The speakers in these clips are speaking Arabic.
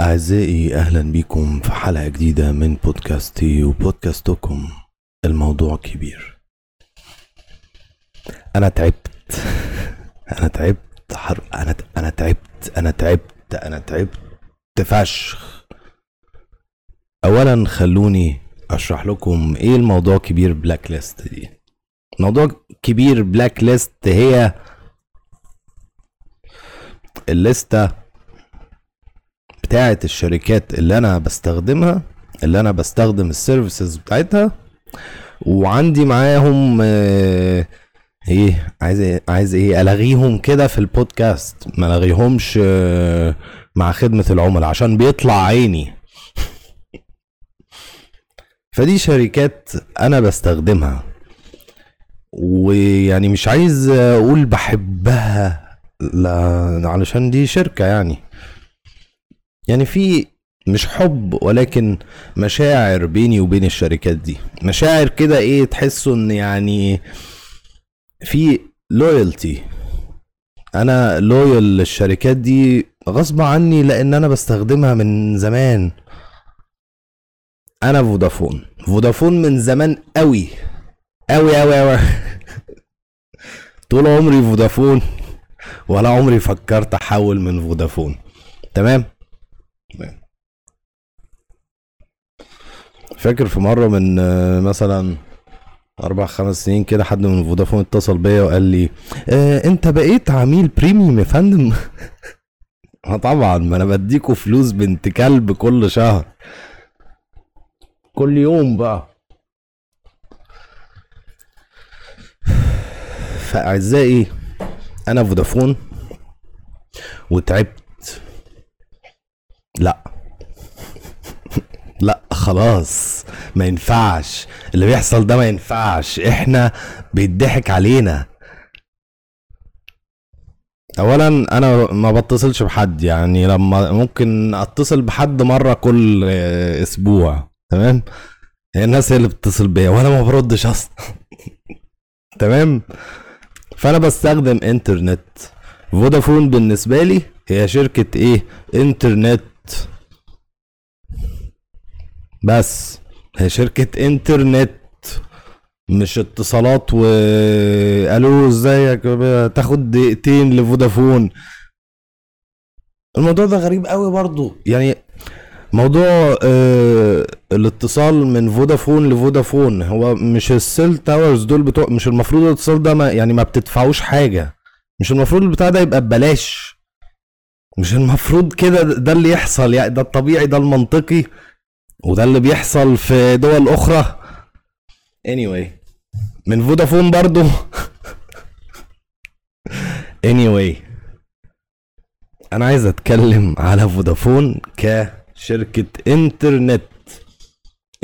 أعزائي أهلا بكم في حلقة جديدة من بودكاستي وبودكاستكم الموضوع كبير. أنا تعبت. أنا تعبت. حر... أنا أنا تعبت. أنا تعبت. أنا تعبت. فشخ أولا خلوني أشرح لكم إيه الموضوع كبير black list دي. موضوع كبير black list هي الليستة بتاعت الشركات اللي أنا بستخدمها اللي أنا بستخدم ال services بتاعتها. وعندي معاهم آه، إيه عايز إيه عايز إيه الغيهم كده في البودكاست. ما الغيهمش آه، مع خدمة العملاء عشان بيطلع عيني. فدي شركات أنا بستخدمها. ويعني مش عايز أقول بحبها لا علشان دي شركة يعني. يعني في مش حب ولكن مشاعر بيني وبين الشركات دي. مشاعر كده إيه تحسوا إن يعني في لويالتي أنا لويال للشركات دي غصب عني لأن أنا بستخدمها من زمان. أنا فودافون. فودافون من زمان قوي قوي قوي قوي طول عمري فودافون ولا عمري فكرت أحول من فودافون. تمام؟ فاكر في مرة من آه، مثلا أربع خمس سنين كده حد من فودافون اتصل بيا وقال لي آه انت بقيت عميل premium يا فندم؟ آه طبعا ما أنا بديكوا فلوس بنت كلب كل شهر. كل يوم بقى. فأعزائي أنا فودافون وتعبت. لا. لا خلاص. ما ينفعش. اللي بيحصل ده ما ينفعش. إحنا بيضحك علينا. اولا أنا ما بتصلش بحد. يعني لما ممكن أتصل بحد مرة كل أسبوع. تمام؟ هي الناس هي اللي بتتصل بيا وأنا ما بردش أصلا. تمام؟ فأنا بستخدم إنترنت. فودافون بالنسبة لي هي شركة إيه؟ إنترنت بس هي شركة انترنت مش اتصالات و ألو ازيك تاخد دقيقتين لفودافون. الموضوع ده غريب قوي برضو يعني موضوع آه الاتصال من فودافون لفودافون هو مش ال cell towers دول بتوع مش المفروض الاتصال ده ما يعني ما بتدفعوش حاجة. مش المفروض البتاع ده يبقى ببلاش. مش المفروض كده ده اللي يحصل يعني ده الطبيعي ده المنطقي. وده اللي بيحصل في دول أخرى. Anyway. من فودافون برضو. Anyway. أنا عايز أتكلم على فودافون كشركة إنترنت.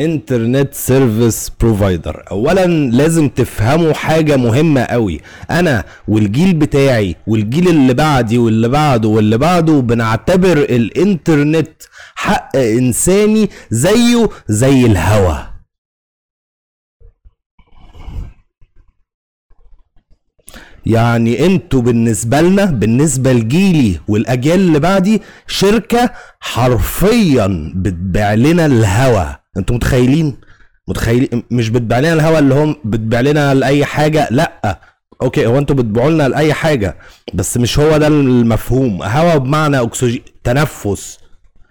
internet service provider. اولا لازم تفهموا حاجة مهمة قوي. أنا والجيل بتاعي والجيل اللي بعدي واللي بعده واللي بعده بنعتبر الإنترنت حق إنساني زيه زي الهوا. يعني أنتوا بالنسبة لنا بالنسبة لجيلي والأجيال اللي بعدي شركة حرفيا بتبيع لنا الهوا. أنتوا متخيلين؟ متخيلين؟ مش بتبيع لنا الهوا اللي هم بتبيع لنا لأي حاجة؟ لأ. أوكي هو أنتوا بتبيعوا لنا لأي حاجة بس مش هو ده المفهوم. هوا بمعنى أكسجين تنفس.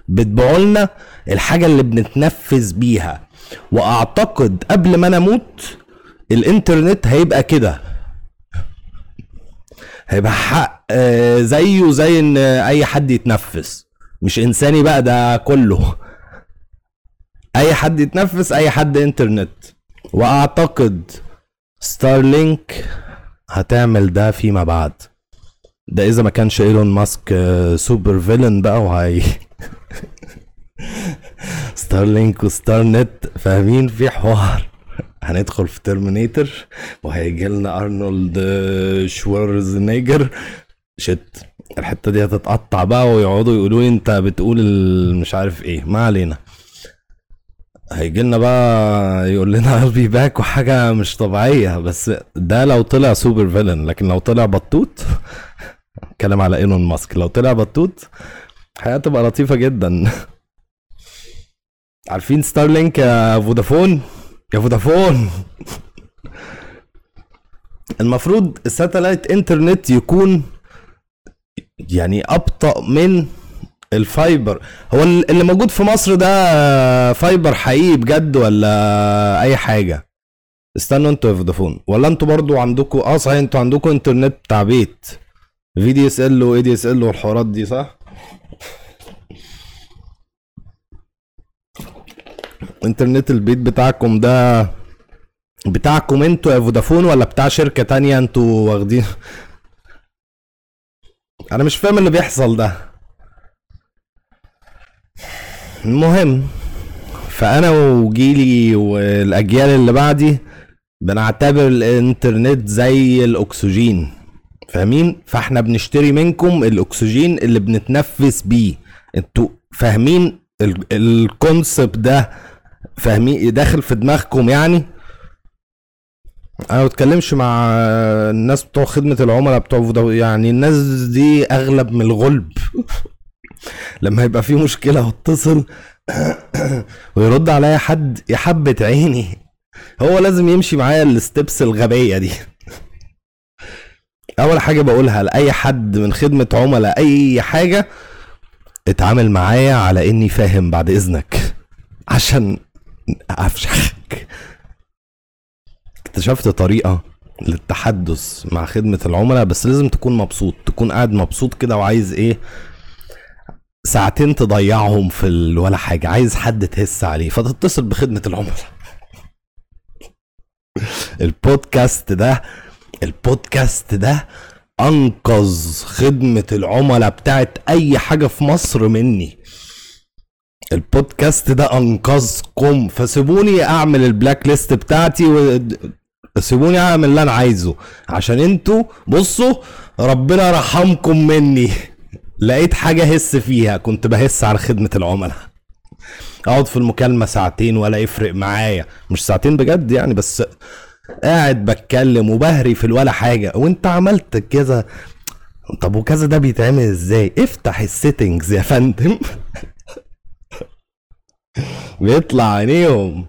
بتبيعوا لنا الحاجة اللي بنتنفس بيها. وأعتقد قبل ما أنا أموت الإنترنت هيبقى كده. هيبقى حق آه، زيه زي إن أي حد يتنفس. مش إنساني بقى ده كله. أي حد يتنفس أي حد إنترنت. وأعتقد ستارلينك هتعمل ده فيما بعد. ده إذا ما كانش إيلون ماسك آه، super villain بقى وهي ستارلينك و Skynet فاهمين في حوار. هندخل في Terminator وهيجي لنا ارنولد شوارزنيجر shit الحتة دي هتتقطع بقى ويقعدوا يقولوا لي انت بتقول مش عارف إيه. ما علينا. هيجي لنا بقى يقول لنا be back وحاجة مش طبيعية. بس ده لو طلع super villain لكن لو طلع بطوط اتكلم على إيلون ماسك. لو طلع بطوط الحياة تبقى لطيفة جدا. عارفين ستارلينك يا فودافون؟ يا فودافون. المفروض ال satellite internet يكون يعني أبطأ من ال fiber هو اللي موجود في مصر ده fiber حقيقي بجد ولا أي حاجة؟ استنوا أنتوا يا فودافون. ولا أنتوا برضو عندكم آه صحيح أنتوا عندكم انترنت بتاع بيت. في دي اس ال واي دي اس ال والحوارات دي صح؟ انترنت البيت بتاعكم ده بتاعكم أنتوا يا فودافون ولا بتاع شركة تانية أنتوا واخدين؟ أنا مش فاهم اللي بيحصل ده. المهم فأنا وجيلي والأجيال اللي بعدي بنعتبر الانترنت زي الأكسجين فاهمين؟ فاحنا بنشتري منكم الأكسجين اللي بنتنفس بيه. أنتوا فاهمين الكونسبت ده؟ فاهمين؟ داخل في دماغكم يعني؟ أنا ما بتكلمش مع الناس بتوع خدمة العملاء بتوع يعني الناس دي أغلب من الغلب. لما يبقى في مشكلة واتصل ويرد عليا حد يا حبه عيني. هو لازم يمشي معايا الستبس الغبية دي. أول حاجة بقولها لأي حد من خدمة عملاء أي حاجة اتعامل معايا على إني فاهم بعد إذنك. عشان أفشخك. اكتشفت طريقة للتحدث مع خدمة العملاء بس لازم تكون مبسوط تكون قاعد مبسوط كده وعايز إيه؟ ساعتين تضيعهم في ولا حاجة عايز حد تهيص عليه فتتصل بخدمة العملاء. البودكاست ده البودكاست ده أنقذ خدمة العملاء بتاعت أي حاجة في مصر مني. البودكاست ده أنقذكم. فسيبوني أعمل ال blacklist بتاعتي و... سيبوني أعمل اللي أنا عايزه. عشان أنتوا بصوا ربنا رحمكم مني. لقيت حاجة هس فيها. كنت بهس على خدمة العملاء. أقعد في المكالمة ساعتين ولا يفرق معايا. مش ساعتين بجد يعني بس قاعد بتكلم وبهري في الولا حاجة. وانت عملت كذا. طب وكذا ده بيتعمل إزاي؟ افتح السيتنجز يا فندم. بيطلع عينيهم.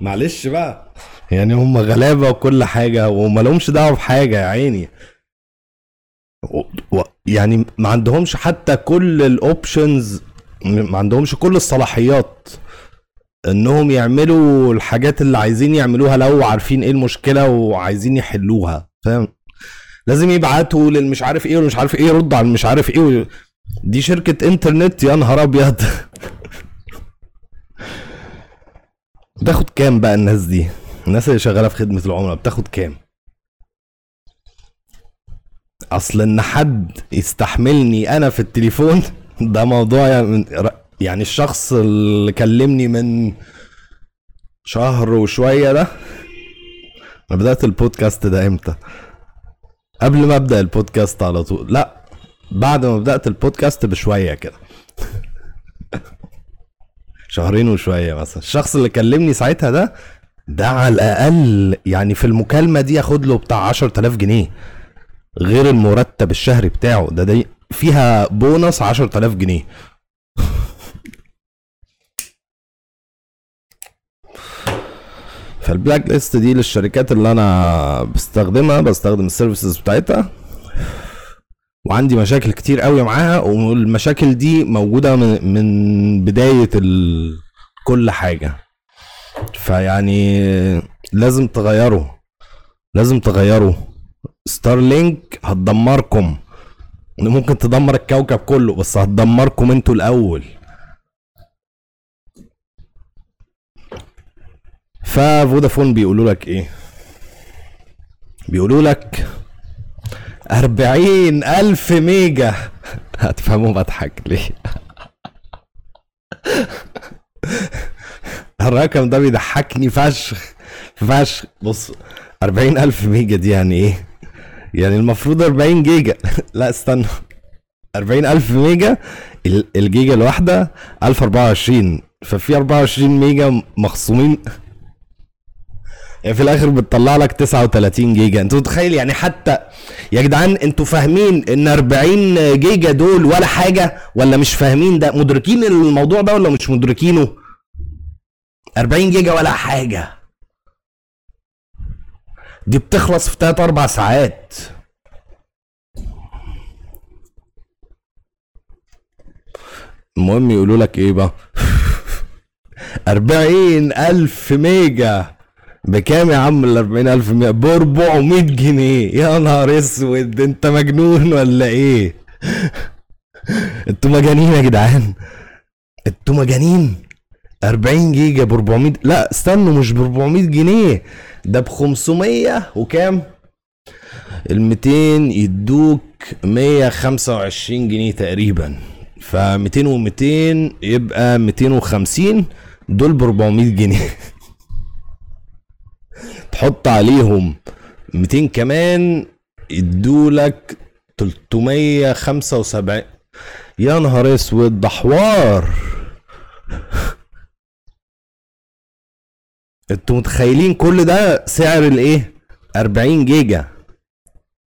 معلش بقى. يعني هم غلابة وكل حاجة وما لهمش دعوة بحاجة يا عيني. و... يعني ما عندهمش حتى كل الاوبشنز ما عندهمش كل الصلاحيات انهم يعملوا الحاجات اللي عايزين يعملوها لو عارفين إيه المشكلة وعايزين يحلوها فاهم؟ لازم يبعتوا للمش عارف إيه والمش عارف إيه يرد على مش عارف إيه دي شركة انترنت يا نهار أبيض. بتاخد كام بقى الناس دي؟ الناس اللي شغالة في خدمة العملاء بتاخد كام؟ أصل إن حد يستحملني أنا في التليفون ده موضوع يعني الشخص اللي كلمني من شهر وشوية ده. أنا بدأت البودكاست ده إمتى؟ قبل ما أبدأ البودكاست على طول. لأ بعد ما بدأت البودكاست بشوية كده. شهرين وشوية مثلا. الشخص اللي كلمني ساعتها ده ده على الأقل يعني في المكالمة دي ياخد له بتاع 10000 جنيه. غير المرتب الشهري بتاعه. ده دي فيها بونص 10000 جنيه. فال blacklist دي للشركات اللي أنا بستخدمها بستخدم ال services بتاعتها. وعندي مشاكل كتير قوي معاها والمشاكل دي موجودة من, من بداية ال... كل حاجة. فيعني لازم تغيروا لازم تغيروا. ستار لينك هتدمركم ممكن تدمر الكوكب كله بس هتدمركم أنتوا الأول. ففودافون بيقولوا لك إيه؟ بيقولوا لك أربعين ألف ميجا. هتفهموا بضحك ليه؟ الرقم ده بيضحكني فشخ فشخ. بص أربعين ألف ميجا دي يعني إيه؟ يعني المفروض أربعين جيجا. لا استنى. أربعين ألف ميجا الجيجا الواحدة ألف أربعة وعشرين. ففي أربعة وعشرين ميجا مخصومين. يعني في الآخر بتطلع لك 39 جيجا. أنت متخيل يعني حتى يا جدعان أنتوا فاهمين إن 40 جيجا دول ولا حاجة ولا مش فاهمين ده مدركين الموضوع ده ولا مش مدركينه؟ 40 جيجا ولا حاجة. دي بتخلص في 3 4 ساعات. المهم يقولوا لك إيه بقى؟ أربعين ألف ميجا. بكام يا عم ال 40000 ميجا ب 400 جنيه. يا نهار أسود. أنت مجنون ولا إيه؟ أنتوا مجانين يا جدعان. أنتوا مجانين. 40 جيجا ب 400 لا استنوا مش ب 400 جنيه. ده ب 500 وكام ال 200 يدوك 125 جنيه تقريبا. ف 200 و200 يبقى 250 دول ب 400 جنيه. تحط عليهم 200 كمان يدولك 375 يا نهار أسود ده حوار. أنتوا متخيلين كل ده؟ سعر الإيه؟ 40 جيجا.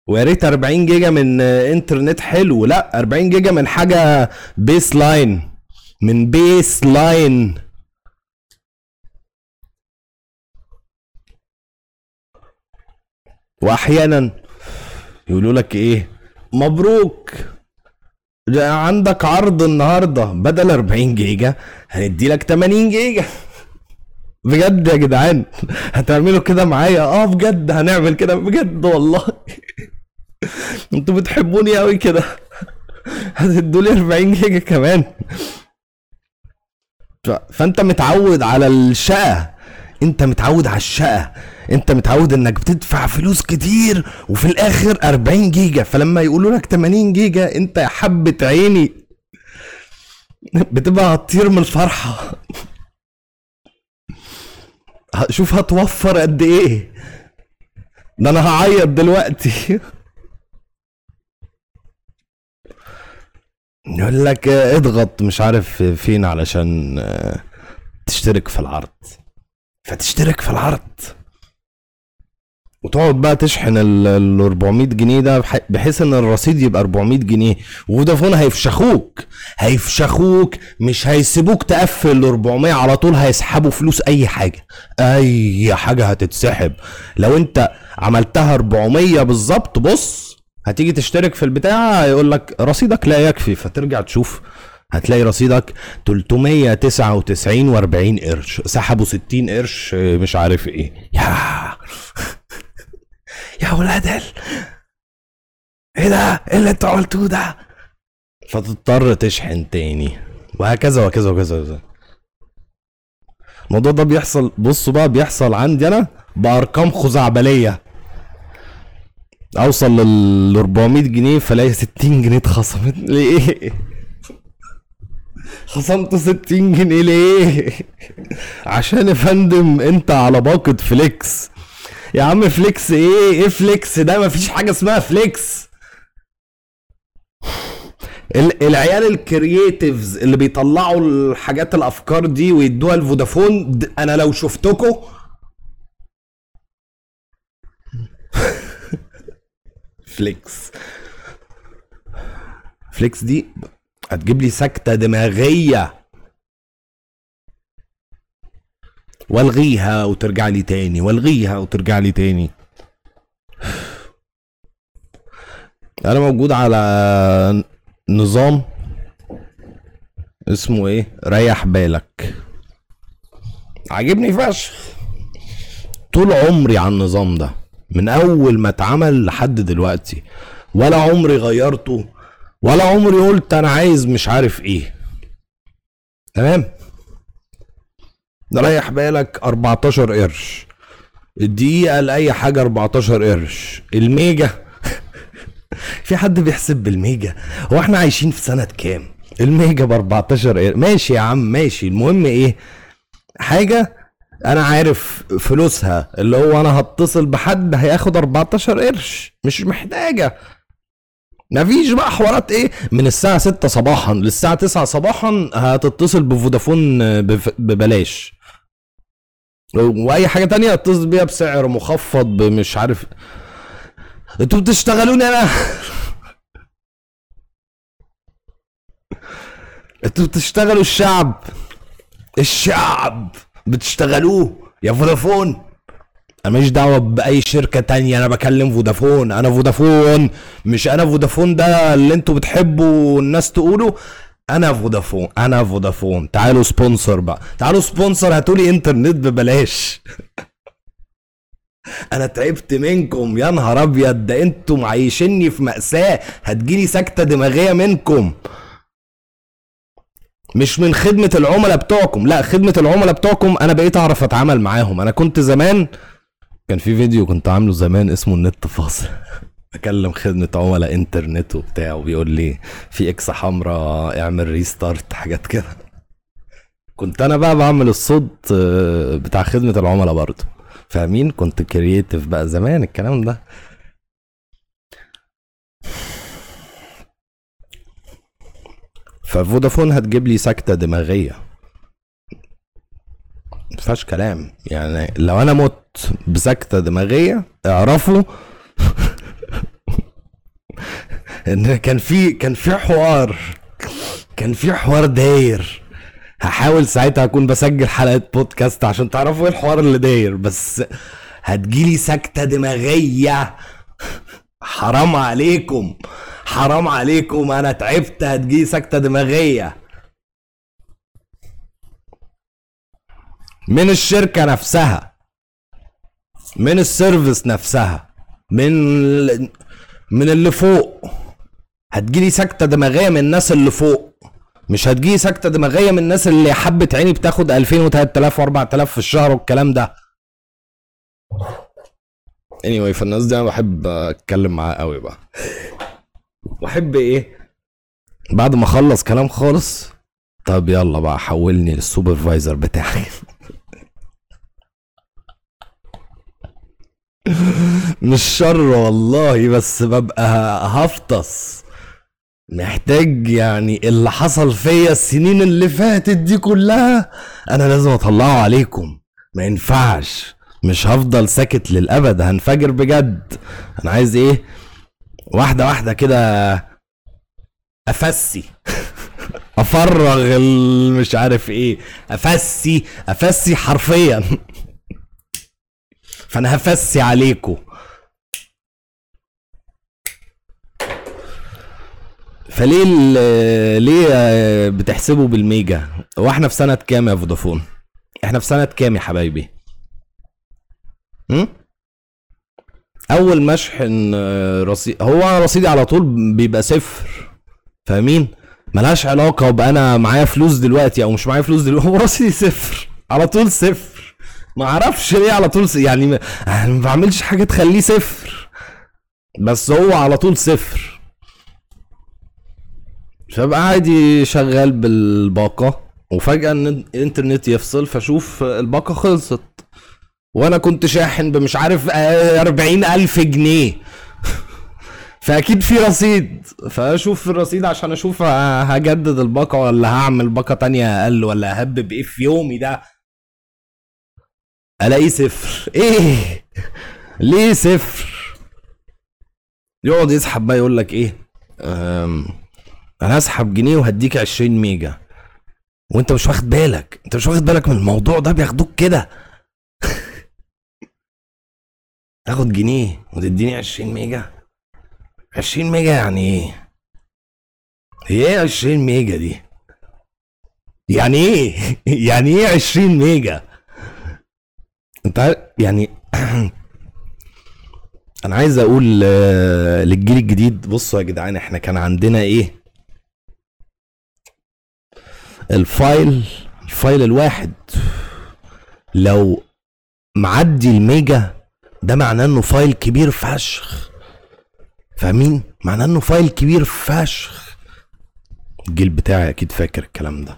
ويا ريت 40 جيجا من إنترنت حلو. لا 40 جيجا من حاجة baseline من baseline وأحيانا يقولوا لك إيه؟ مبروك. عندك عرض النهارده. بدل 40 جيجا هندي لك 80 جيجا. بجد يا جدعان. هتعملوا كده معايا؟ آه بجد. هنعمل كده بجد والله. أنتوا بتحبوني قوي كده. هتدوا لي 40 جيجا كمان. فأنت متعود على الشقة. انت متعود على الشقة. انت متعود انك بتدفع فلوس كتير وفي الآخر 40 جيجا فلما يقولوا لك 80 جيجا انت يا حبة عيني. بتبقى هتطير من الفرحة. شوف هتوفر قد إيه. ده أنا هعيط دلوقتي. يقول لك اضغط مش عارف فين علشان تشترك في العرض. فتشترك في العرض. وتقعد بقى تشحن ال 400 جنيه ده بحيث إن الرصيد يبقى 400 جنيه. وفودافون هيفشخوك هيفشخوك مش هيسيبوك تقفل ال 400 على طول هيسحبوا فلوس أي حاجة. أي حاجة هتتسحب. لو أنت عملتها 400 بالظبط بص هتيجي تشترك في البتاع يقول لك رصيدك لا يكفي. فترجع تشوف هتلاقي رصيدك 399 و40 قرش. سحبوا 60 قرش مش عارف إيه. يا يا ولاد ال إيه ده؟ إيه اللي أنتوا عملتوه ده؟ فتضطر تشحن تاني. وهكذا وكذا وكذا الموضوع ده بيحصل بصوا بقى بيحصل عندي أنا بأرقام خزعبلية. أوصل لل 400 جنيه فلاقي 60 جنيه اتخصمت. ليه؟ خصمت 60 جنيه ليه؟ عشان يا فندم أنت على باقة فليكس. يا عم فليكس إيه؟ إيه فليكس؟ ده مفيش حاجة اسمها فليكس. العيال ال creatives اللي بيطلعوا الحاجات الأفكار دي ويدوها لفودافون أنا لو شفتكم فليكس. فليكس دي هتجيب لي سكتة دماغية. والغيها وترجع لي تاني والغيها وترجع لي تاني. أنا موجود على نظام اسمه إيه؟ ريح بالك. عاجبني فشخ. طول عمري على النظام ده من أول ما اتعمل لحد دلوقتي. ولا عمري غيرته ولا عمري قلت أنا عايز مش عارف إيه. تمام؟ ريح بالك 14 قرش. الدقيقة لأي حاجة 14 قرش. الميجا. في حد بيحسب بالميجا؟ هو إحنا عايشين في سنة كام؟ الميجا ب 14 قرش. ماشي يا عم ماشي. المهم إيه؟ حاجة أنا عارف فلوسها اللي هو أنا هتصل بحد هياخد 14 قرش. مش محتاجة. مفيش بقى حوارات إيه؟ من الساعة 6 صباحا للساعة 9 صباحا هتتصل بفودافون ببلاش. وأي حاجة تانية اتصل بيها بسعر مخفض مش عارف. أنتوا بتشتغلوني أنا أنتوا بتشتغلوا الشعب. الشعب بتشتغلوه. يا فودافون. أنا ماليش دعوة بأي شركة تانية. أنا بكلم فودافون. أنا فودافون. مش أنا فودافون ده اللي أنتوا بتحبوا الناس تقولوا أنا فودافون أنا فودافون. تعالوا sponsor بقى. تعالوا sponsor هاتولي انترنت ببلاش. أنا تعبت منكم. يا نهار أبيض ده أنتوا معيشني في مأساة. هتجيلي سكتة دماغية منكم. مش من خدمة العملاء بتوعكم. لا خدمة العملاء بتوعكم. أنا بقيت أعرف أتعامل معاهم. أنا كنت زمان كان في فيديو كنت عامله زمان اسمه النت فاصل. بكلم خدمة عملاء إنترنت وبتاع وبيقول لي في X حمراء اعمل restart حاجات كده. كنت أنا بقى بعمل الصوت آه، بتاع خدمة العملاء برضه. فاهمين؟ كنت creative بقى زمان الكلام ده. ففودافون هتجيب لي سكتة دماغية. مفيهاش كلام. يعني لو أنا مت بسكتة دماغية اعرفوا إن كان في كان في حوار. كان في حوار داير. هحاول ساعتها أكون بسجل حلقة بودكاست عشان تعرفوا إيه الحوار اللي داير بس هتجيلي سكته دماغية. حرام عليكم. حرام عليكم. أنا تعبت. هتجيلي سكته دماغية. من الشركة نفسها. من ال service نفسها. من من اللي فوق. هتجيلي سكتة دماغية من الناس اللي فوق. مش هتجيلي سكتة دماغية من الناس اللي حبة عيني بتاخد 2000 و3000 و4000 في الشهر والكلام ده. Anyway فالناس دي أنا بحب أتكلم معاها قوي بقى. واحب إيه؟ بعد ما أخلص كلام خالص طب يلا بقى حولني لل supervisor بتاعي. مش شر والله بس ببقى هفطس. محتاج يعني اللي حصل فيا السنين اللي فاتت دي كلها أنا لازم أطلعه عليكم. ما ينفعش. مش هفضل ساكت للأبد هنفجر بجد. أنا عايز إيه؟ واحدة واحدة كده أفسي. أفرغ مش عارف إيه. أفسي أفسي حرفيا. فانا هفسي عليكم فليه ليه بتحسبوا بالميجا؟ هو إحنا في سنة كام يا فودافون؟ إحنا في سنة كام يا حبايبي؟ أول ما اشحن رصيد هو رصيدي على طول بيبقى صفر. فاهمين؟ ملهاش علاقة وبقى أنا معايا فلوس دلوقتي أو مش معايا فلوس دلوقتي. هو رصيدي صفر. على طول صفر. ما أعرفش ليه على طول يعني ما, ما بعملش حاجة تخليه صفر. بس هو على طول صفر. فبقى عادي شغال بالباقة وفجأة الإنترنت يفصل فاشوف الباقة خلصت. وأنا كنت شاحن بمش عارف أربعين ألف جنيه. فأكيد في رصيد. فأشوف الرصيد عشان أشوف هجدد الباقة ولا هعمل باقة تانية أقل ولا أهبب إيه في يومي ده. ألاقيه صفر. إيه؟ ليه صفر؟ يقعد يسحب بقى يقول لك إيه؟ أنا هسحب جنيه وهديك 20 ميجا. وأنت مش واخد بالك. أنت مش واخد بالك من الموضوع ده؟ بياخدوك كده. تاخد جنيه وتديني 20 ميجا. 20 ميجا يعني إيه؟ هي إيه 20 ميجا دي؟ يعني إيه؟ يعني إيه 20 ميجا؟ انت يعني أنا عايز أقول للجيل الجديد بصوا يا جدعان إحنا كان عندنا إيه؟ ال file ال file الواحد. لو معدي الميجا ده معناه انه file كبير فشخ. فاهمين؟ معناه انه file كبير فشخ. الجيل بتاعي أكيد فاكر الكلام ده.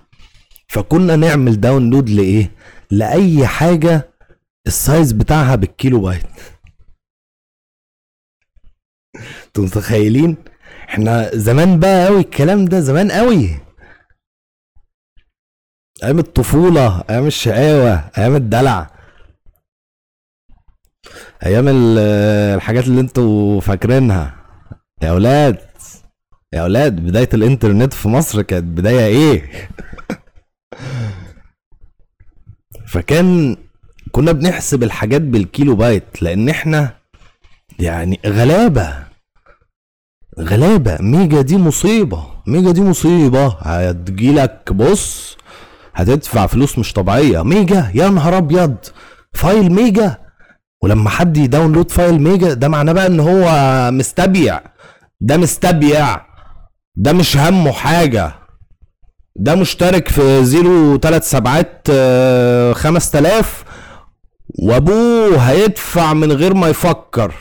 فكنا نعمل download لإيه؟ لأي حاجة ال size بتاعها بالكيلو بايت أنتوا متخيلين؟ إحنا زمان بقى قوي الكلام ده زمان قوي أيام الطفولة أيام الشقاوة أيام الدلع. أيام ال- الحاجات اللي أنتوا فاكرينها. يا أولاد يا أولاد بداية الإنترنت في مصر كانت بداية إيه؟ فكان كنا بنحسب الحاجات بالكيلو بايت لأن إحنا يعني غلابة غلابة. ميجا دي مصيبة ميجا دي مصيبة. هتجيلك بص هتدفع فلوس مش طبيعية. ميجا يا نهار أبيض. file ميجا. ولما حد ي download file ميجا ده معناه بقى إن هو مستبيع. ده مستبيع. ده مش همه حاجة. ده مشترك في زيرو تلات سبعات آه، خمس تلاف. وابوه هيدفع من غير ما يفكر.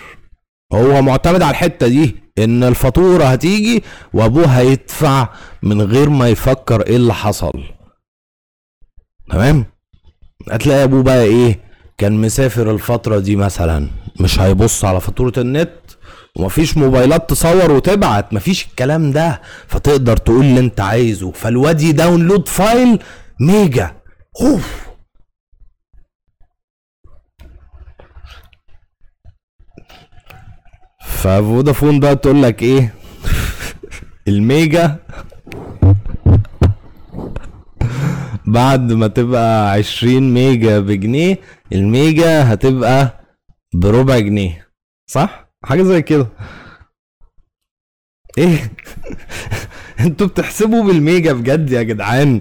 هو معتمد على الحتة دي إن الفاتورة هتيجي وابوه هيدفع من غير ما يفكر إيه اللي حصل. تمام؟ هتلاقي أبوه بقى إيه؟ كان مسافر الفترة دي مثلا مش هيبص على فاتورة النت ومفيش موبايلات تصور وتبعت مفيش الكلام ده. فتقدر تقول اللي أنت عايزه. فالواد ي download file ميجا. أوف! ففودافون بقى تقول لك إيه؟ الميجا. بعد ما تبقى 20 ميجا بجنيه الميجا هتبقى بربع جنيه. صح؟ حاجة زي كده. إيه؟ أنتوا بتحسبوا بالميجا بجد يا جدعان.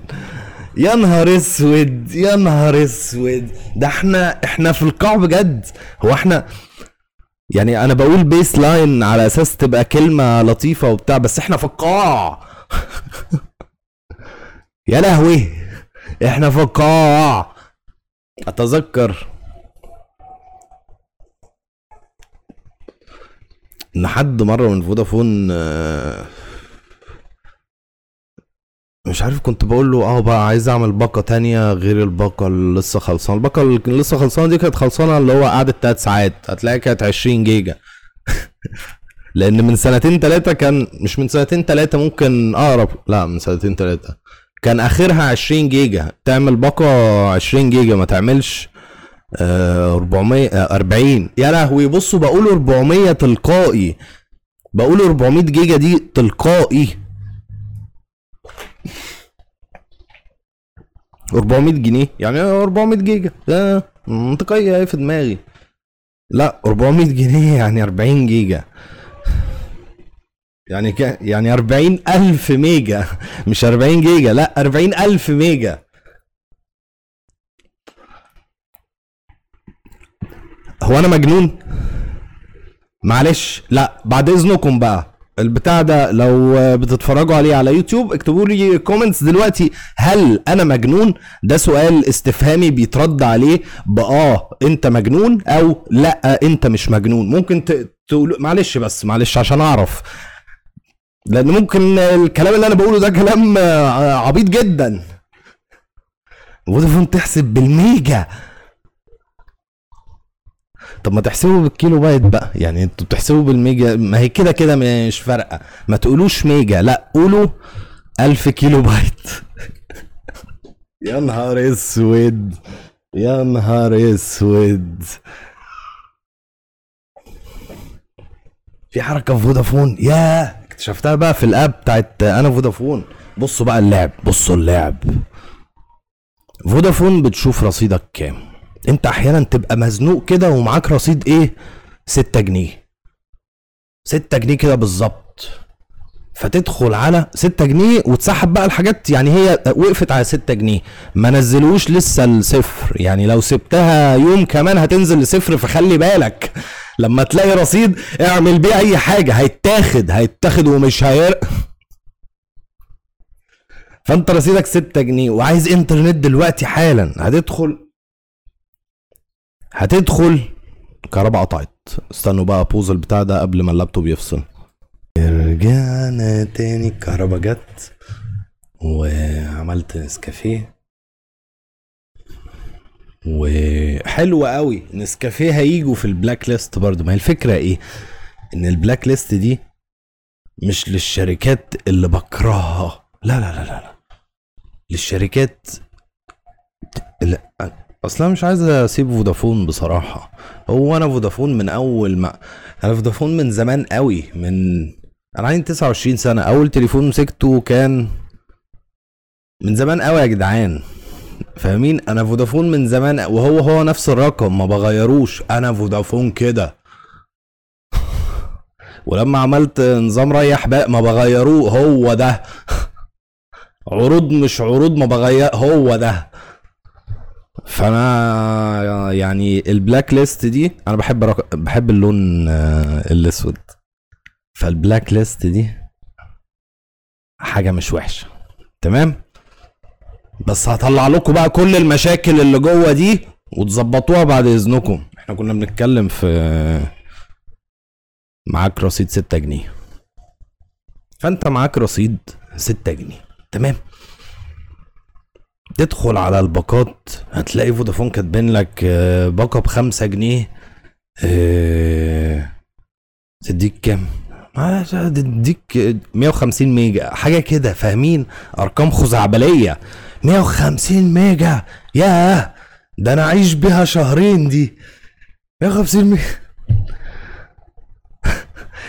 يا نهار أسود يا نهار أسود. ده إحنا إحنا في القاع بجد. هو إحنا يعني أنا بقول baseline على أساس تبقى كلمة لطيفة وبتاع بس إحنا في القاع. يا لهوي إحنا في القاع. أتذكر. إن حد مرة من فودافون آه، مش عارف كنت بقول له آه بقى عايز أعمل باقة تانية غير الباقة اللي لسه خلصانة. الباقة اللي لسه خلصانة دي كانت خلصانة اللي هو قعدت 3 ساعات. هتلاقيها كانت 20 جيجا. لأن من سنتين ثلاثة كان مش من سنتين ثلاثة ممكن أقرب لا من سنتين ثلاثة كان آخرها 20 جيجا. تعمل باقة 20 جيجا ما تعملش آه، 400 آه، 40 يا لهوي بصوا بقول 400 تلقائي. بقول 400 جيجا دي تلقائي. 400 جنيه. يعني 400 جيجا. آه، منطقية اهي في دماغي. لا 400 جنيه يعني 40 جيجا. يعني ك... يعني 40 ألف ميجا. مش 40 جيجا لا 40 ألف ميجا. هو أنا مجنون؟ معلش. لا بعد إذنكم بقى. البتاع ده لو بتتفرجوا عليه على يوتيوب اكتبوا لي comments دلوقتي هل أنا مجنون؟ ده سؤال استفهامي بيترد عليه باه أنت مجنون؟ أو لأ أنت مش مجنون. ممكن تقول معلش بس معلش عشان أعرف. لأن ممكن الكلام اللي أنا بقوله ده كلام عبيط جدا. فودافون تحسب بالميجا. طب ما تحسبوا بالكيلو بايت بقى. يعني أنتوا بتحسبوا بالميجا ما هي كده كده مش فارقة. ما تقولوش ميجا لا قولوا ألف كيلو بايت يا نهار أسود يا نهار أسود. في حركة في فودافون. ياه اكتشفتها بقى في ال app بتاعت أنا فودافون. بصوا بقى اللعب بصوا اللعب. فودافون بتشوف رصيدك كام؟ انت أحيانا تبقى مزنوق كده ومعاك رصيد إيه؟ 6 جنيه. 6 جنيه كده بالظبط. فتدخل على 6 جنيه وتسحب بقى الحاجات يعني هي وقفت على 6 جنيه. ما نزلوش لسه الصفر. يعني لو سبتها يوم كمان هتنزل لصفر فخلي بالك. لما تلاقي رصيد اعمل بيه أي حاجة. هيتاخد هيتاخد ومش هير فانت رصيدك 6 جنيه وعايز انترنت دلوقتي حالا. هتدخل هتدخل كهرباء قطعت. استنوا بقى بوز البتاع ده قبل ما اللابتوب يفصل. رجعنا تاني الكهرباء جت وعملت نسكافيه. وحلو قوي نسكافيه هيجوا في ال black list برضو ما هي الفكرة إيه؟ إن ال black list دي مش للشركات اللي بكرهها. لا لا لا, لا. للشركات لا أصلا مش عايز أسيب فودافون بصراحة. هو أنا فودافون من أول ما أنا فودافون من زمان قوي من أنا عندي 29 سنة. أول تليفون مسكته كان من زمان قوي يا جدعان. فاهمين؟ أنا فودافون من زمان وهو هو نفس الرقم ما بغيروش. أنا فودافون كده. ولما عملت نظام ريح باء ما بغيروه. هو ده. عروض مش عروض ما بغير هو ده. فانا يعني البلاك ليست دي أنا بحب رق... بحب اللون آه، الاسود. فالبلاك ليست دي حاجة مش وحشة. تمام؟ بس هطلع لكم بقى كل المشاكل اللي جوه دي وتظبطوها بعد إذنكم. إحنا كنا بنتكلم في معاك رصيد 6 جنيه. فأنت معاك رصيد 6 جنيه. تمام؟ تدخل على الباقات هتلاقي فودافون كاتبين لك آه، باقة بخمسة جنيه آه تديك كام؟ تديك 150 ميجا حاجة كده فاهمين؟ أرقام خزعبلية. 150 ميجا ياه ده أنا اعيش بيها شهرين دي. 150 ميجا.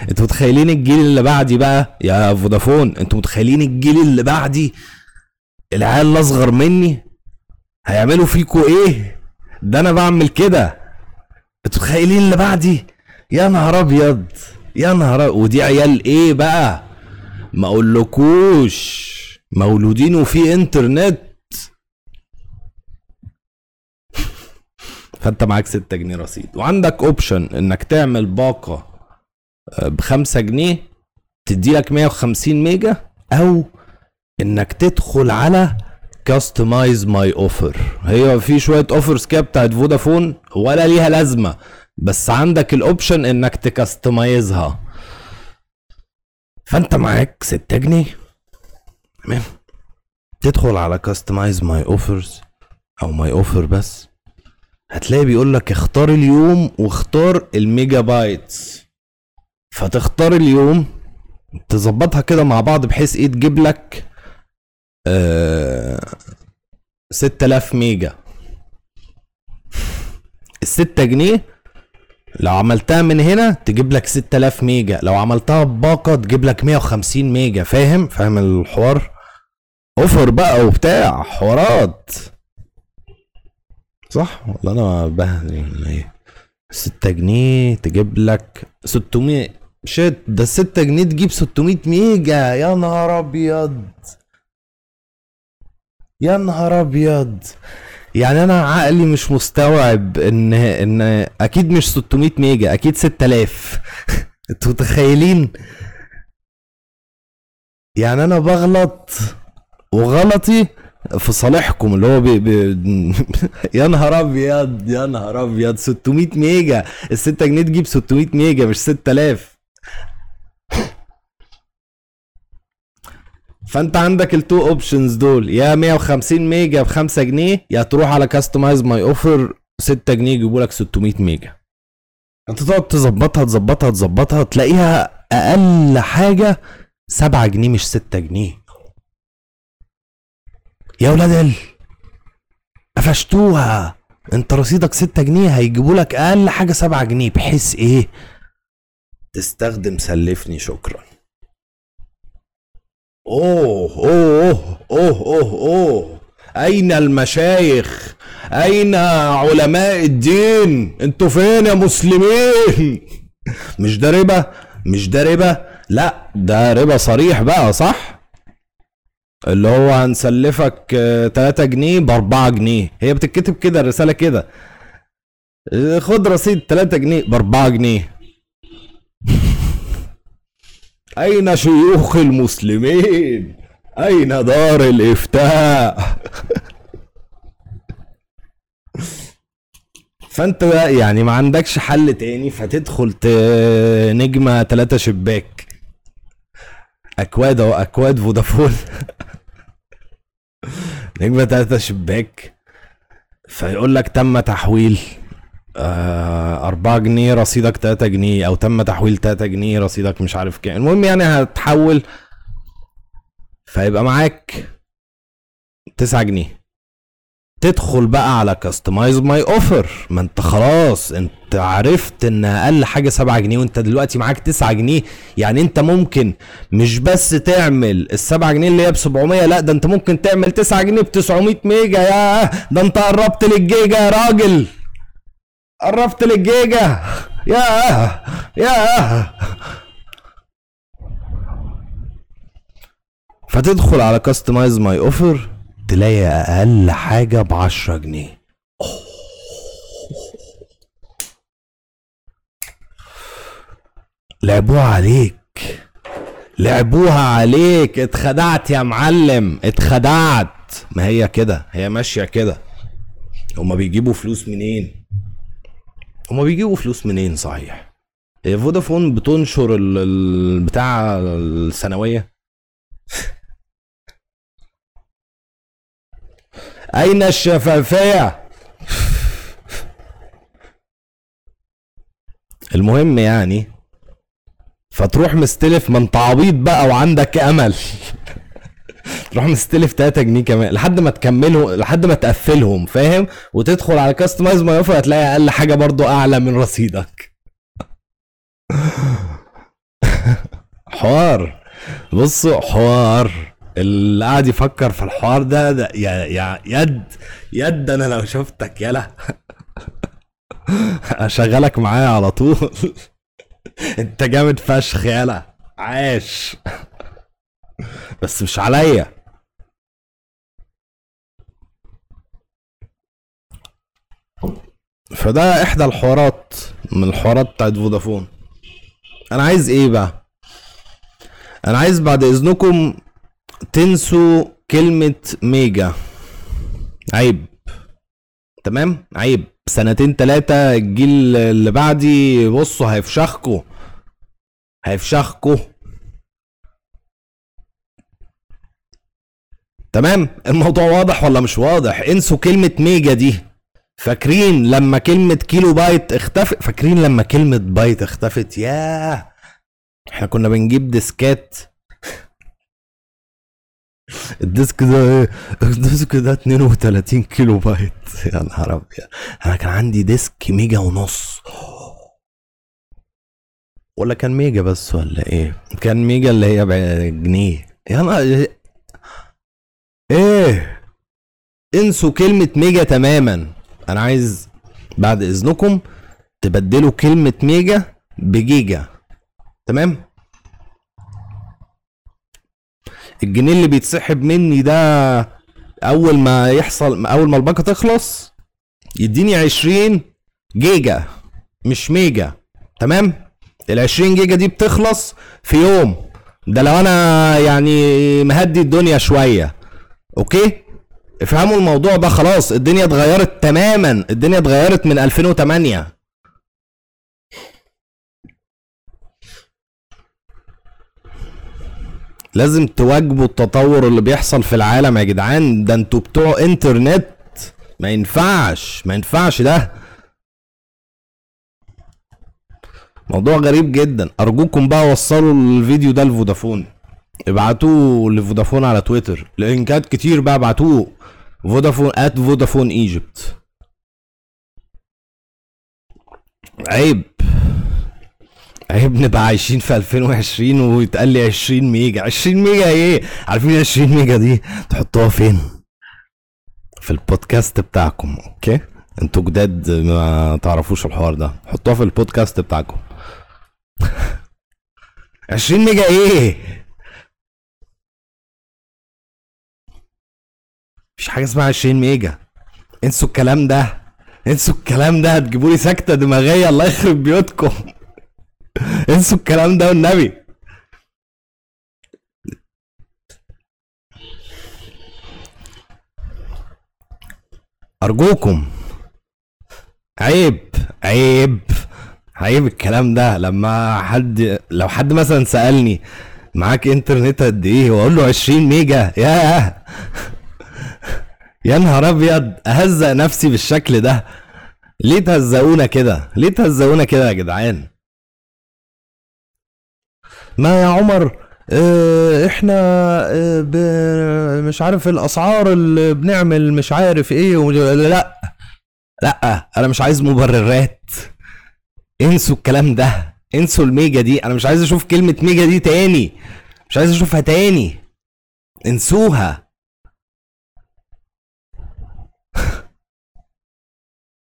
أنتوا متخيلين الجيل اللي بعدي بقى؟ يا فودافون أنتوا متخيلين الجيل اللي بعدي؟ العيال الأصغر مني هيعملوا فيكوا إيه؟ ده أنا بعمل كده. متخيلين اللي بعدي؟ يا نهار أبيض يا نهار ودي عيال إيه بقى؟ ما أقولكوش. مولودين وفي إنترنت. فأنت معاك 6 جنيه رصيد. وعندك option إنك تعمل باقة بخمسة جنيه تدي لك 150 ميجا أو إنك تدخل على customize my offer هي في شوية offers كده بتاعت فودافون ولا ليها لازمة. بس عندك ال option إنك ت customize ها فأنت معاك 6 جنيه. تمام؟ تدخل على customize my offers أو my offer بس. هتلاقي بيقول لك اختار اليوم واختار ال megabytes فتختار اليوم تظبطها كده مع بعض بحيث إيه؟ تجيب لك 6000 ميجا. الستة جنيه لو عملتها من هنا تجيب لك 6000 ميجا. لو عملتها بباقة تجيب لك 150 ميجا. فاهم؟ فاهم الحوار؟ offer بقى وبتاع. حوارات. صح؟ ولا أنا بهني إيه؟ 6 جنيه تجيب لك 600 shit ده 6 جنيه تجيب 600 ميجا. يا نهار أبيض. يا نهار أبيض. يعني أنا عقلي مش مستوعب ان إن أكيد مش 600 ميجا أكيد 6000 أنتوا متخيلين؟ يعني أنا بغلط وغلطي في صالحكم اللي هو بي بي يا نهار أبيض يا نهار أبيض 600 ميجا. ال 6 جنيه تجيب 600 ميجا مش 6000 فانت عندك ال two options دول. يا 150 ميجا ب 5 جنيه يا تروح على customize my offer 6 جنيه يجيبوا لك 600 ميجا. انت تقعد تظبطها تظبطها تظبطها تلاقيها أقل حاجة 7 جنيه مش 6 جنيه. يا ولاد ال قفشتوها. انت رصيدك 6 جنيه هيجيبوا لك أقل حاجة 7 جنيه. بحيث إيه؟ تستخدم سلفني شكرا. أوه أوه أوه أوه أوه. أين المشايخ؟ أين علماء الدين؟ أنتوا فين يا مسلمين؟ مش ده ربا؟ مش ده ربا؟ لا ده ربا صريح بقى صح؟ اللي هو هنسلفك 3 جنيه ب 4 جنيه. هي بتتكتب كده الرسالة كده. خد رصيد 3 جنيه ب 4 جنيه. أين شيوخ المسلمين؟ أين دار الإفتاء؟ فأنت يعني ما عندكش حل تاني فتدخل نجمة تلاتة شباك أكواد أو أكواد فودافون نجمة تلاتة شباك فيقول لك تم تحويل 4 جنيه رصيدك 3 جنيه أو تم تحويل 3 جنيه رصيدك مش عارف كام. المهم يعني هتحول فيبقى معاك 9 جنيه. تدخل بقى على customize my offer ما انت خلاص انت عرفت ان أقل حاجة 7 جنيه وانت دلوقتي معاك 9 جنيه. يعني انت ممكن مش بس تعمل ال 7 جنيه اللي هي ب 700 لا ده انت ممكن تعمل 9 جنيه ب 900 ميجا. يا ده انت قربت للجيجا يا راجل. قربت للجيجا يا يا. فتدخل على customize my offer تلاقي أقل حاجة ب 10 جنيه. لعبوها عليك. لعبوها عليك. اتخدعت يا معلم. اتخدعت. ما هي كده؟ هي ماشية كده. هما بيجيبوا فلوس منين؟ هما بيجيبوا فلوس منين صحيح؟ فودافون بتنشر ال- ال- بتاع السنويه أين الشفافية؟ المهم يعني فتروح مستلف ما انت عبيط بقى وعندك أمل. تروح مستلف 3 جنيه كمان لحد ما تكملهم لحد ما تقفلهم فاهم؟ وتدخل على customize my offer هتلاقي أقل حاجة برضو أعلى من رصيدك. حوار. بصوا حوار. اللي قاعد يفكر في الحوار ده, ده يا يا يد يد أنا لو شفتك يلا. أشغلك معايا على طول. أنت جامد فشخ يلا. عاش. بس مش عليا. فده إحدى الحوارات من الحوارات بتاعت فودافون. أنا عايز إيه بقى؟ أنا عايز بعد إذنكم تنسوا كلمة ميجا. عيب. تمام؟ عيب. سنتين تلاتة الجيل اللي بعدي بصوا هيفشخكوا. هيفشخكوا. تمام؟ الموضوع واضح ولا مش واضح؟ انسوا كلمة ميجا دي. فاكرين لما كلمة كيلو بايت اختفت؟ فاكرين لما كلمة بايت اختفت؟ ياه! إحنا كنا بنجيب ديسكات. ال disk ده إيه؟ ال disk ده 32 كيلو بايت. يا نهار أبيض. أنا كان عندي disk ميجا ونص. ولا كان ميجا بس ولا إيه؟ كان ميجا اللي هي بجنيه يا نهار إيه انسوا كلمة ميجا تماما. أنا عايز بعد اذنكم تبدلوا كلمة ميجا بجيجا. تمام؟ الجنيه اللي بيتسحب مني ده اول ما يحصل اول ما الباقة تخلص يديني 20 جيجا مش ميجا. تمام؟ ال 20 جيجا دي بتخلص في يوم. ده لو أنا يعني مهدي الدنيا شوية. okay؟ افهموا الموضوع ده خلاص الدنيا اتغيرت تماما الدنيا اتغيرت من 2008 لازم تواكبوا التطور اللي بيحصل في العالم يا جدعان. ده أنتوا بتوع انترنت. ما ينفعش ما ينفعش ده. موضوع غريب جدا. أرجوكم بقى وصلوا الفيديو ده لفودافون. ابعتوه لفودافون على تويتر. لينكات كتير بقى ابعتوه فودافون at فودافون ايجيبت عيب. عيب نبقى عايشين في 2020 ويتقال لي 20 ميجا. 20 ميجا إيه؟ عارفين 20 ميجا دي؟ تحطوها فين؟ في البودكاست بتاعكم okay؟ أنتوا جداد ما تعرفوش الحوار ده. حطوها في البودكاست بتاعكم. 20 ميجا إيه؟ مفيش حاجة اسمها 20 ميجا. انسوا الكلام ده. انسوا الكلام ده. هتجيبوا لي سكتة دماغية. الله يخرب بيوتكم. انسوا الكلام ده والنبي. أرجوكم. عيب. عيب. عيب الكلام ده. لما حد لو حد مثلا سألني معاك إنترنت قد إيه؟ وأقول له 20 ميجا. ياه. يا نهار أبيض اهزق نفسي بالشكل ده. ليه تهزقونا كده؟ ليه تهزقونا كده يا جدعان؟ ما يا عمر آه إحنا ب... مش عارف الأسعار اللي بنعمل مش عارف إيه. لا لا أنا مش عايز مبررات. انسوا الكلام ده انسوا الميجا دي. أنا مش عايز أشوف كلمة ميجا دي تاني مش عايز أشوفها تاني. انسوها.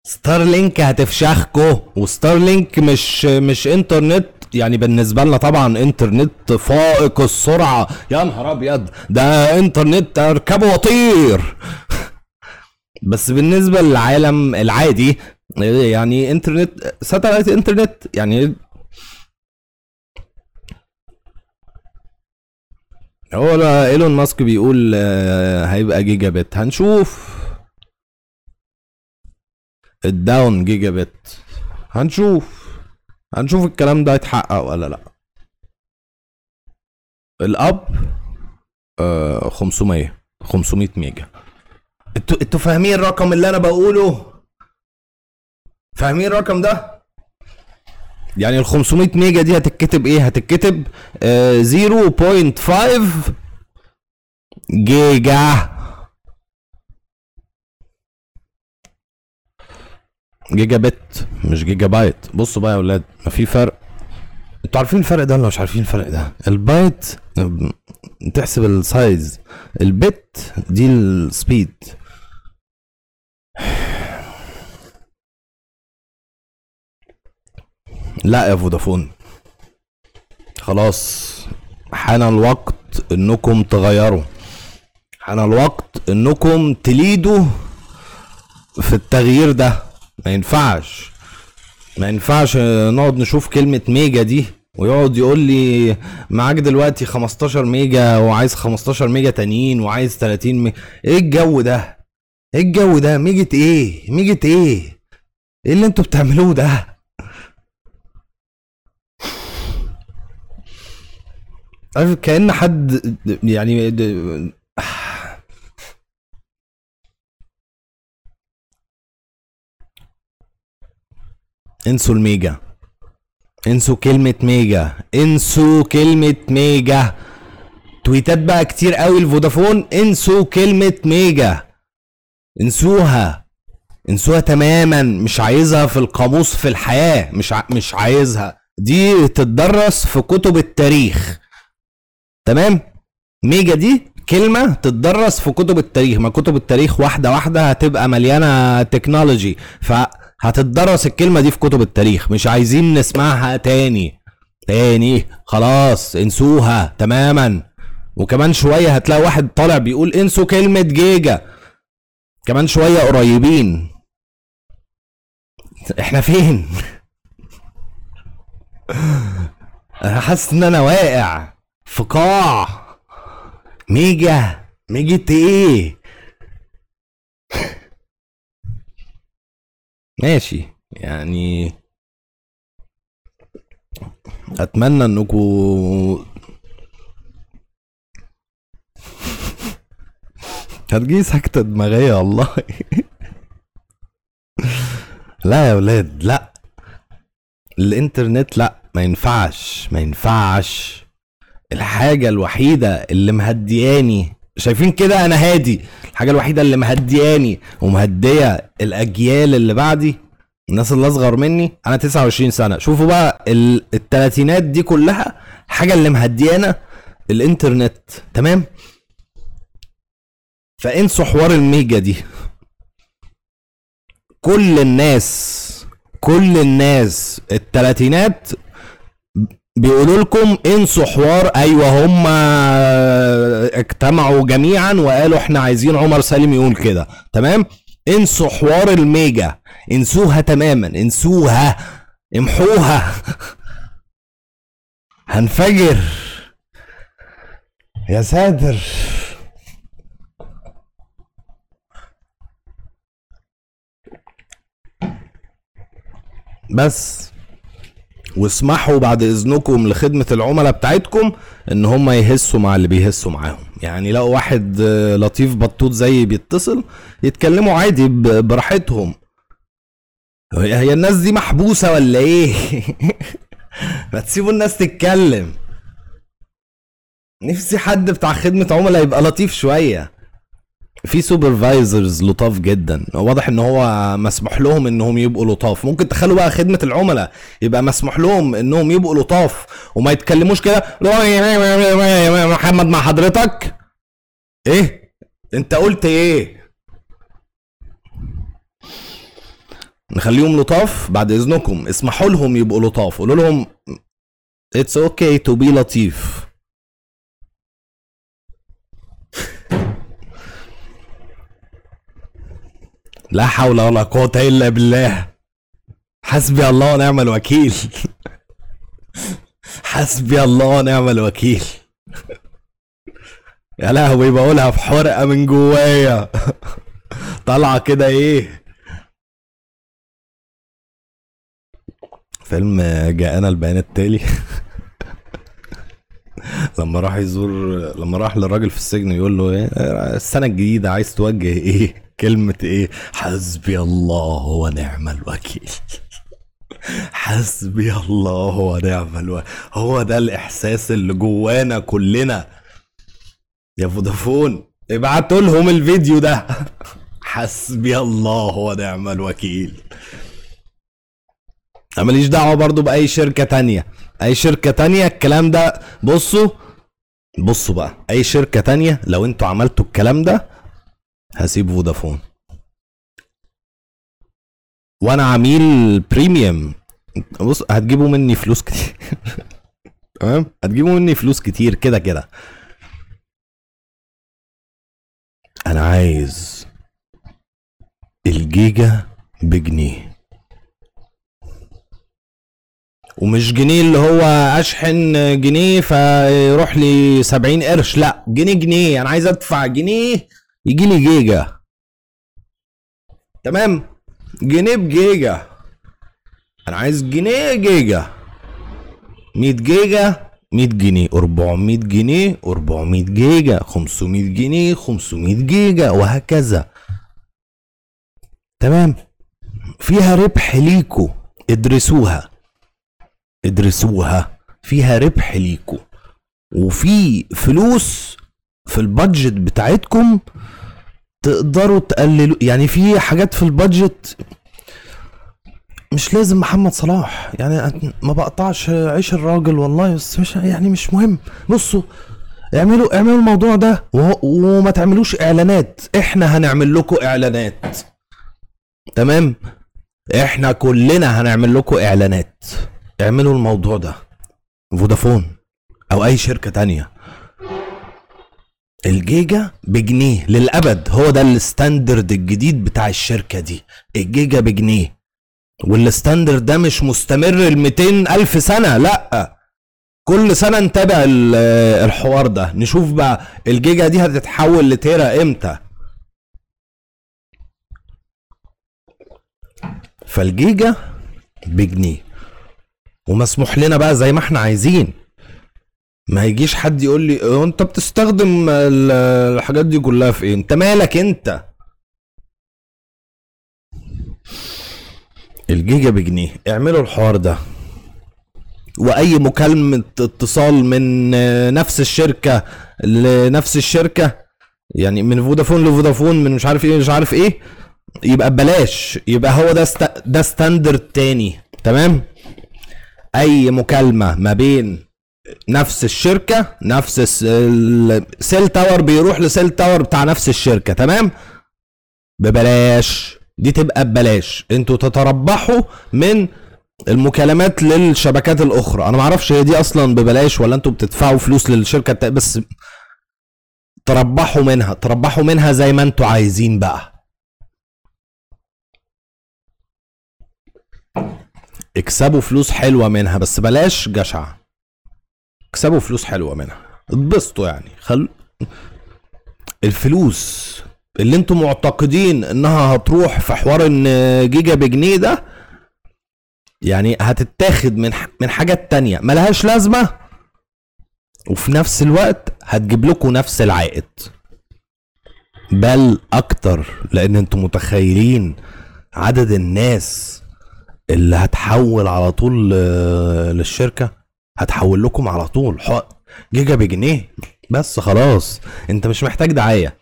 ستار لينك هتفشخكو وستار لينك مش مش انترنت يعني بالنسبة لنا طبعا انترنت فائق السرعة. يا نهار أبيض ده انترنت أركبه واطير بس بالنسبة للعالم العادي يعني انترنت satellite internet يعني هو إيلون ماسك بيقول آه، هيبقى جيجا بت هنشوف. ال down gigabit هنشوف. هنشوف الكلام ده يتحقق ولا لا. ال up آه 500 500 ميجا. أنتوا أنتوا فاهمين الرقم اللي أنا بقوله؟ فاهمين الرقم ده؟ يعني ال 500 ميجا دي هتتكتب إيه؟ هتتكتب آه 0.5 جيجا. جيجا بت مش جيجا بايت بصوا بقى يا أولاد ما في فرق. أنتوا عارفين الفرق ده ولا مش عارفين الفرق ده؟ البايت تحسب ال size. ال bit دي ال speed. لا يا فودافون. خلاص حان الوقت انكم تغيروا. حان الوقت انكم ت lead وا في التغيير ده. ما ينفعش. ما ينفعش نقعد نشوف كلمة ميجا دي ويقعد يقول لي معاك دلوقتي 15 ميجا وعايز 15 ميجا تانيين وعايز 30 ميجا. إيه الجو ده؟ إيه الجو ده؟ ميجة إيه؟ ميجة إيه؟ إيه اللي أنتوا بتعملوه ده؟ عارف كأن حد يعني انسوا الميجا. انسوا كلمة ميجا. انسوا كلمة ميجا. تويتات بقى كتير قوي لفودافون انسوا كلمة ميجا. انسوها. انسوها تماما. مش عايزها في القاموس في الحياة. مش ع... مش عايزها. دي تتدرس في كتب التاريخ. تمام؟ ميجا دي كلمة تتدرس في كتب التاريخ. ما كتب التاريخ واحدة واحدة هتبقى مليانة technology فهتتدرس الكلمة دي في كتب التاريخ مش عايزين نسمعها تاني. تاني خلاص انسوها تماما. وكمان شوية هتلاقي واحد طالع بيقول انسوا كلمة جيجا. كمان شوية قريبين. إحنا فين؟ أنا حاسس إن أنا واقع. في قاع ميجا. ميجة إيه ماشي. يعني أتمنى انكم هتجي سكتة دماغية والله. لا يا ولاد لا. الإنترنت لا ما ينفعش ما ينفعش. الحاجة الوحيدة اللي مهدياني شايفين كده؟ أنا هادي. الحاجة الوحيدة اللي مهدياني ومهدية الأجيال اللي بعدي الناس اللي أصغر مني أنا 29 سنة. شوفوا بقى ال- التلاتينات دي كلها حاجة اللي مهديانا الإنترنت. تمام؟ فانسوا حوار الميجا دي. كل الناس كل الناس التلاتينات بيقولوا لكم انسوا حوار. أيوه هم اجتمعوا جميعا وقالوا إحنا عايزين عمر سالم يقول كده. تمام؟ انسوا حوار الميجا. انسوها تماما. انسوها. امحوها. هنفجر. يا ساتر. بس. واسمحوا بعد إذنكم لخدمة العملاء بتاعتكم إن هم يهسوا مع اللي بيهسوا معاهم. يعني لو واحد آه، لطيف بطوط زي بيتصل يتكلموا عادي براحتهم. هي الناس دي محبوسة ولا إيه؟ ما تسيبوا الناس تتكلم. نفسي حد بتاع خدمة عملاء يبقى لطيف شوية. في سوبرفايزرز لطاف جدا. واضح إن هو مسموح لهم إنهم يبقوا لطاف. ممكن تخلوا بقى خدمة العملاء. يبقى مسموح لهم إنهم يبقوا لطاف. وما يتكلموش كده. محمد مع حضرتك؟ إيه؟ أنت قلت إيه؟ نخليهم لطاف بعد إذنكم. اسمحوا لهم يبقوا لطاف. قولوا لهم it's okay to be لطيف. لا حول ولا قوة إلا بالله. حسبي الله ونعم الوكيل. حسبي الله ونعم الوكيل. يا لهوي بقولها في حرقة من جوايا. طالعة كده إيه؟ فيلم جاءنا البيان التالي. لما راح يزور لما راح للراجل في السجن يقول له إيه؟ السنة الجديدة عايز توجه إيه؟ كلمة إيه؟ حسبي الله ونعم الوكيل. حسبي الله ونعم الوكيل. هو ده الإحساس اللي جوانا كلنا. يا فودافون ابعتوا لهم الفيديو ده. حسبي الله ونعم الوكيل. أنا ماليش دعوة برضو بأي شركة تانية. أي شركة تانية الكلام ده بصوا بصوا بقى. أي شركة تانية لو أنتوا عملتوا الكلام ده هسيب فودافون. وأنا عميل premium بص هتجيبوا مني فلوس كتير. تمام؟ هتجيبوا مني فلوس كتير كده كده. أنا عايز الجيجا بجنيه. ومش جنيه اللي هو أشحن جنيه فيروح لي 70 قرش. لا جنيه جنيه. أنا عايز أدفع جنيه يجي لي جيجا. تمام. جنيه بجيجا. أنا عايز جنيه جيجا. 100 جيجا 100 جنيه 400 جنيه 400 جيجا 500 جنيه 500 جيجا وهكذا. تمام. فيها ربح ليكو. ادرسوها. ادرسوها. فيها ربح ليكو. وفي فلوس في البادجت بتاعتكم تقدروا تقللوا يعني في حاجات في البادجت مش لازم محمد صلاح. يعني ما بقطعش عيش الراجل والله بس مش يعني مش مهم. بصوا اعملوا اعملوا الموضوع ده وما تعملوش إعلانات. إحنا هنعمل لكم إعلانات. تمام؟ إحنا كلنا هنعمل لكم إعلانات. اعملوا الموضوع ده. فودافون أو أي شركة تانية. الجيجا بجنيه للأبد هو ده ال standard الجديد بتاع الشركة دي. الجيجا بجنيه. وال standard ده مش مستمر ل 200 ألف سنة لأ. كل سنة نتابع الحوار ده. نشوف بقى الجيجا دي هتتحول لتيرا إمتى. فالجيجا بجنيه. ومسموح لنا بقى زي ما إحنا عايزين. ما يجيش حد يقول لي آه انت بتستخدم الحاجات دي كلها في إيه؟ انت مالك انت؟ الجيجا بجنيه. اعملوا الحوار ده. وأي مكالمة اتصال من نفس الشركة لنفس الشركة يعني من فودافون لفودافون من مش عارف إيه مش عارف إيه يبقى ببلاش. يبقى هو ده st... ده standard تاني. تمام؟ أي مكالمة ما بين نفس الشركة نفس ال cell tower بيروح ل cell tower بتاع نفس الشركة تمام؟ ببلاش دي تبقى ببلاش. أنتوا تتربحوا من المكالمات للشبكات الأخرى. أنا معرفش هي دي أصلا ببلاش ولا أنتوا بتدفعوا فلوس للشركة بس تربحوا منها تربحوا منها زي ما أنتوا عايزين بقى. اكسبوا فلوس حلوة منها بس بلاش جشع اكسبوا فلوس حلوة منها. اتبسطوا يعني. خل الفلوس اللي أنتم معتقدين انها هتروح في حوار ان جيجا بجنيه ده يعني هتتاخد من من حاجات تانية. ملهاش لازمة. وفي نفس الوقت هتجيب لكم نفس العائد. بل أكتر لأن أنتم متخيلين عدد الناس اللي هتحول على طول للشركة؟ هتحول لكم على طول. جيجا بجنيه. بس خلاص. انت مش محتاج دعاية.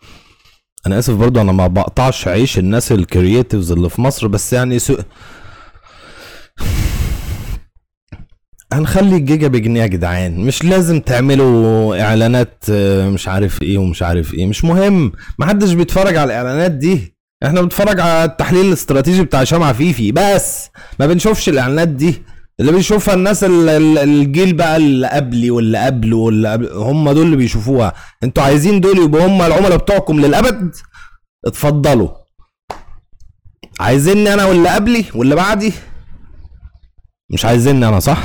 أنا آسف برضو أنا ما بقطعش عيش الناس ال creatives اللي في مصر بس يعني so... هنخلي الجيجا بجنيه يا جدعان. مش لازم تعملوا اعلانات آه، مش عارف إيه ومش عارف إيه. مش مهم. محدش بيتفرج على الاعلانات دي. إحنا بنتفرج على التحليل الاستراتيجي بتاع هشام عفيفي بس ما بنشوفش الاعلانات دي. اللي بيشوفها الناس ال- ال- الجيل بقى اللي قبلي واللي قبله واللي قبل هم دول اللي بيشوفوها. أنتوا عايزين دول يبقوا هم العملاء بتوعكم للأبد؟ اتفضلوا. عايزيني أنا واللي قبلي واللي بعدي؟ مش عايزيني أنا صح؟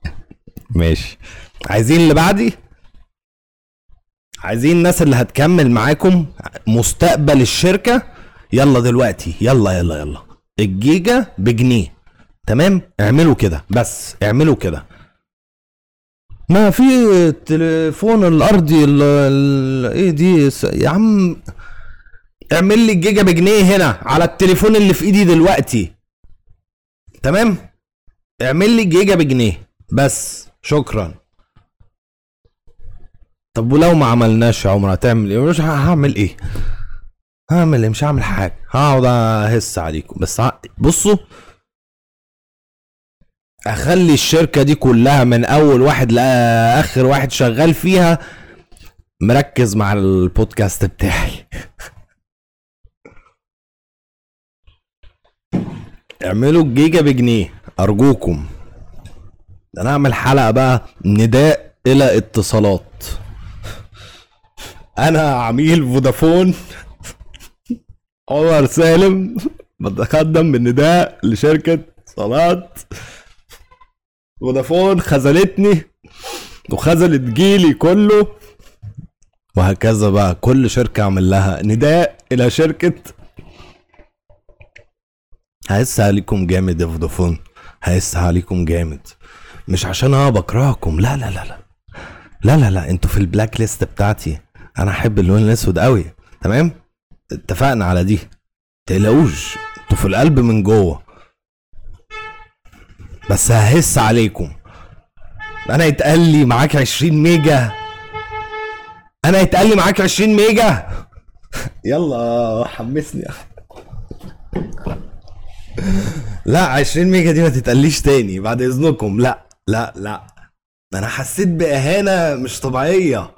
ماشي. عايزين اللي بعدي؟ عايزين الناس اللي هتكمل معاكم مستقبل الشركة؟ يلا دلوقتي يلا يلا يلا. الجيجا بجنيه. تمام؟ اعملوا كده بس اعملوا كده. ما في التليفون الارضي ال ال إيه دي؟ يا عم اعمل لي الجيجا بجنيه هنا على التليفون اللي في ايدي دلوقتي. تمام؟ اعمل لي جيجا بجنيه بس شكرا. طب ولو ما عملناش يا عمر هتعمل إيه؟ مش هعمل إيه؟ هعمل إيه؟ مش هعمل حاجة. هقعد اهس عليكم بس بصوا أخلي الشركة دي كلها من أول واحد لآخر واحد شغال فيها مركز مع البودكاست بتاعي. اعملوا الجيجا بجنيه أرجوكم. أنا أعمل حلقة بقى نداء إلى اتصالات. أنا عميل فودافون. عمر سالم. بتقدم بالنداء لشركة اتصالات. فودافون خذلتني وخذلت جيلي كله وهكذا بقى كل شركة أعمل لها نداء إلى شركة. هيس عليكم جامد يا فودافون هيس عليكم جامد. مش عشان أنا بكرهكم لا لا لا لا. لا لا لا أنتوا في ال black list بتاعتي. أنا أحب اللون الأسود قوي تمام؟ اتفقنا على دي. تقلقوش أنتوا في القلب من جوه. بس ههس عليكم. أنا يتقال لي معاك 20 ميجا. أنا يتقال لي معاك 20 ميجا. يلا حمسني. لا 20 ميجا دي ما تتقليش تاني بعد إذنكم. لا لا لا. أنا حسيت بإهانة مش طبيعية.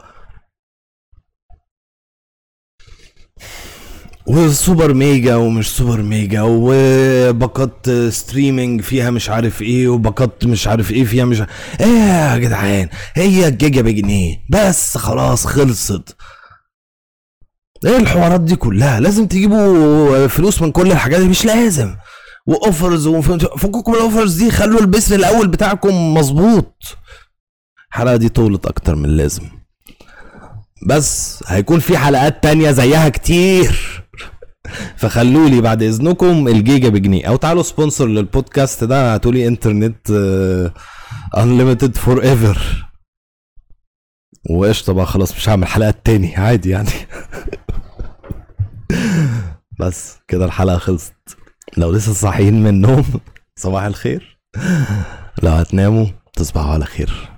وسوبر ميجا ومش سوبر ميجا وباقات streaming فيها مش عارف إيه وباقات مش عارف إيه فيها مش إيه يا جدعان؟ هي الجيجا بجنيه بس خلاص خلصت. إيه الحوارات دي كلها؟ لازم تجيبوا فلوس من كل الحاجات دي مش لازم. و offers فككم من ال offers دي خلوا البث الأول بتاعكم مظبوط. الحلقة دي طولت أكتر من اللازم. بس هيكون في حلقات تانية زيها كتير. فخلوا لي بعد إذنكم الجيجا بجنيه. أو تعالوا sponsor للبودكاست ده هاتوا لي إنترنت unlimited forever وقشطة بقى خلاص مش هعمل حلقات تاني عادي يعني. بس كده الحلقة خلصت. لو لسه صاحيين من النوم صباح الخير. لو هتناموا تصبحوا على خير.